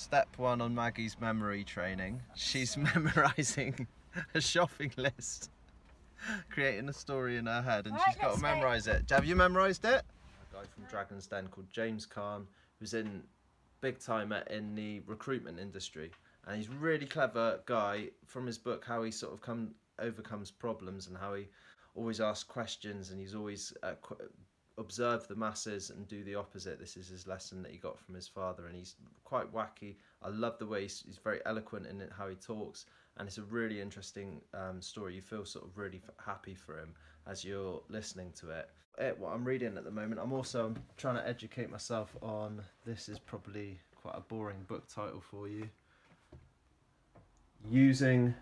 Step one on Maggie's memory training. She's memorising a shopping list, creating a story in her head, and Right, she's got to memorise it. Have you memorised it? A guy from Dragon's Den called James Caan, who's in big time at- in the recruitment industry, and he's a really clever guy. From his book, how he sort of come overcomes problems and how he always asks questions, and he's always uh, qu- observe the masses and do the opposite. This is his lesson that he got from his father, and he's quite wacky. I love the way he's, he's very eloquent in it, how he talks, and it's a really interesting um, story. You feel sort of really happy for him as you're listening to it. it. What I'm reading at the moment, I'm also trying to educate myself on. This is probably quite a boring book title for you. Using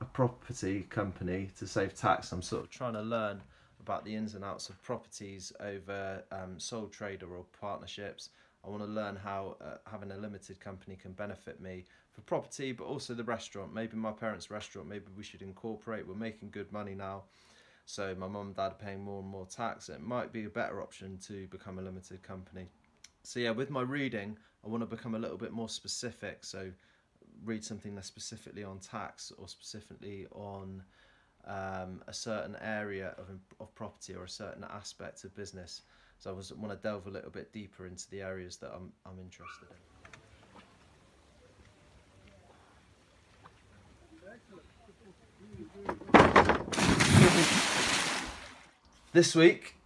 a property company to save tax. I'm sort of trying to learn about the ins and outs of properties over um, sole trader or partnerships. I want to learn how uh, having a limited company can benefit me for property, but also the restaurant. Maybe my parents' restaurant, maybe we should incorporate. We're making good money now. So my mum and dad are paying more and more tax. It might be a better option to become a limited company. So yeah, with my reading, I want to become a little bit more specific. So read something that's specifically on tax or specifically on um, a certain area of, of property or a certain aspect of business. So I was want to delve a little bit deeper into the areas that I'm I'm interested in. This week,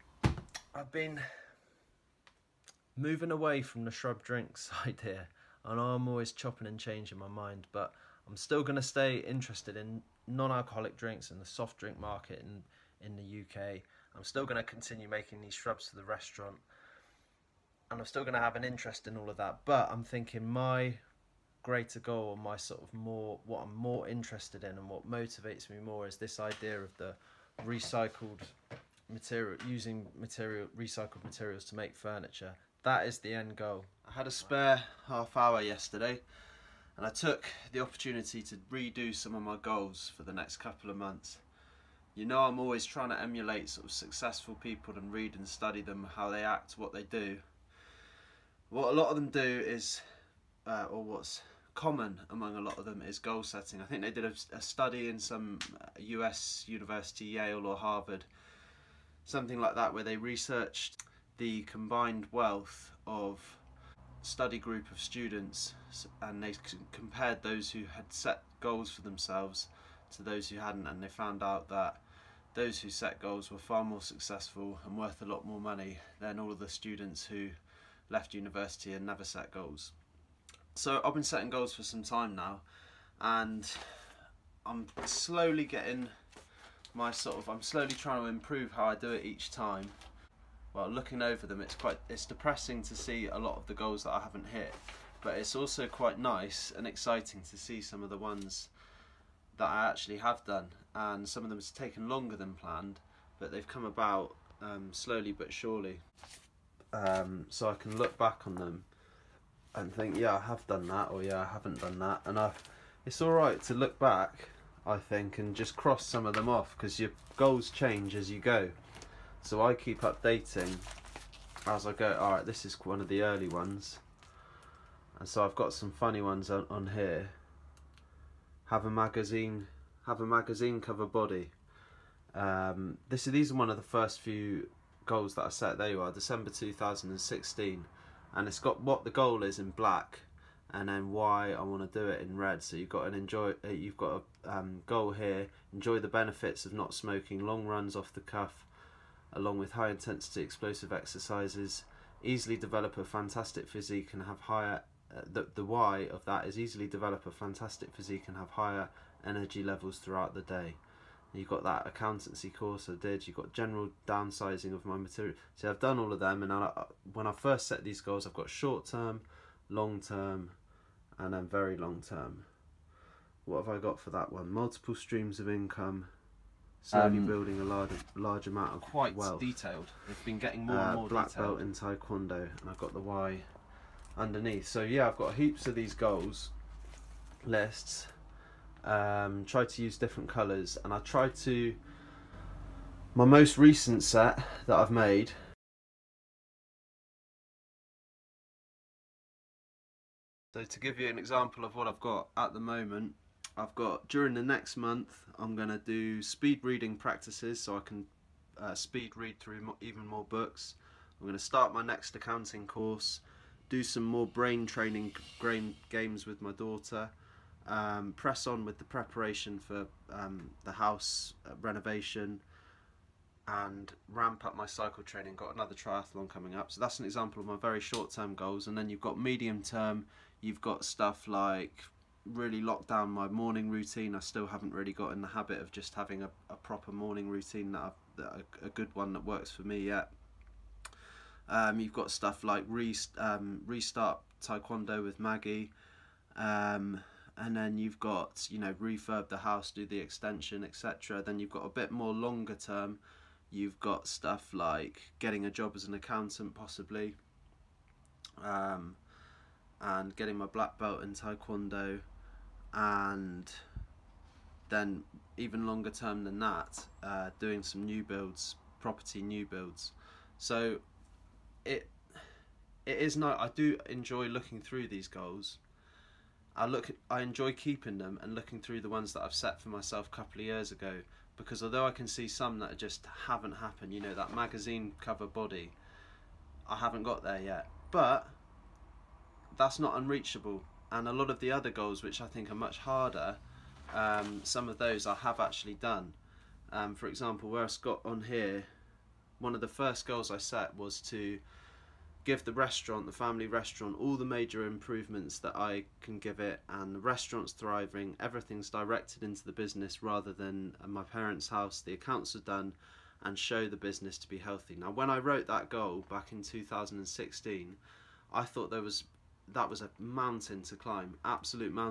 I've been moving away from the shrub drinks idea. Know I'm always chopping and changing my mind, but I'm still going to stay interested in non-alcoholic drinks and the soft drink market in in the UK. I'm still going to continue making these shrubs for the restaurant, and I'm still going to have an interest in all of that. But I'm thinking my greater goal, or my sort of more what I'm more interested in, and what motivates me more is this idea of the recycled material using material recycled materials to make furniture that is the end goal i had a spare half hour yesterday and i took the opportunity to redo some of my goals for the next couple of months. You know i'm always trying to emulate sort of successful people and read and study them how they act what they do. What a lot of them do is uh, or what's common among a lot of them is goal setting. I think they did a, a study in some uh, us university yale or harvard something like that where they researched the combined wealth of study group of students and they compared those who had set goals for themselves to those who hadn't and they found out that those who set goals were far more successful and worth a lot more money than all of the students who left university and never set goals so I've been setting goals for some time now and I'm slowly getting my sort of I'm slowly trying to improve how I do it each time. Well, looking over them, it's quite it's depressing to see a lot of the goals that I haven't hit, but it's also quite nice and exciting to see some of the ones that I actually have done, and some of them has taken longer than planned, but they've come about um, slowly but surely. Um, so I can look back on them and think, yeah, I have done that, or yeah, I haven't done that, and I've. It's all right to look back I think, and just cross some of them off because your goals change as you go. So I keep updating as I go. All right, this is one of the early ones, and so I've got some funny ones on, on here. Have a magazine, have a magazine cover body. Um, this these are one of the first few goals that I set. There you are, December two thousand and sixteen, and it's got what the goal is in black and then why I want to do it in red. So you've got an enjoy. Uh, you've got a um, goal here. Enjoy the benefits of not smoking. Long runs off the cuff, along with high intensity explosive exercises. Easily develop a fantastic physique and have higher. Uh, the the why of that is easily develop a fantastic physique and have higher energy levels throughout the day. You've got that accountancy course I did. You've got general downsizing of my material. So I've done all of them, and I, when I first set these goals, I've got short term, long term, and then very long term. What have I got for that one? Multiple streams of income, slowly Um, building a large large amount of quite wealth. detailed. They've been getting more Uh, and more black detailed. belt in taekwondo, and I've got the Y underneath. So yeah, I've got heaps of these goals lists. Um, try to use different colours, and I try to. My most recent set that I've made So to give you an example of what I've got at the moment, I've got during the next month I'm going to do speed reading practices so I can uh, speed read through mo even more books. I'm going to start my next accounting course, do some more brain training brain games with my daughter, um, press on with the preparation for um, the house uh, renovation, and ramp up my cycle training. Got another triathlon coming up, so that's an example of my very short-term goals. And then you've got medium-term. You've got stuff like really locked down my morning routine. I still haven't really got in the habit of just having a, a proper morning routine that, that a, a, good one that works for me yet. Um, you've got stuff like re, um, restart taekwondo with Maggie, um, and then you've got you know refurb the house, do the extension, etc. Then you've got a bit more longer term. You've got stuff like getting a job as an accountant, possibly, um, and getting my black belt in taekwondo, and then even longer term than that, uh, doing some new builds, property new builds. So it it is not. I do enjoy looking through these goals. I look. I enjoy keeping them and looking through the ones that I've set for myself a couple of years ago. Because although I can see some that just haven't happened, you know, that magazine cover body, I haven't got there yet. But that's not unreachable. And a lot of the other goals, which I think are much harder, um, some of those I have actually done. Um, for example, where I've got on here, one of the first goals I set was to give the restaurant, the family restaurant, all the major improvements that I can give it, and the restaurant's thriving. Everything's directed into the business rather than my parents' house. The accounts are done, and show the business to be healthy. Now, when I wrote that goal back in 2016, I thought there was that was a mountain to climb, absolute mountain.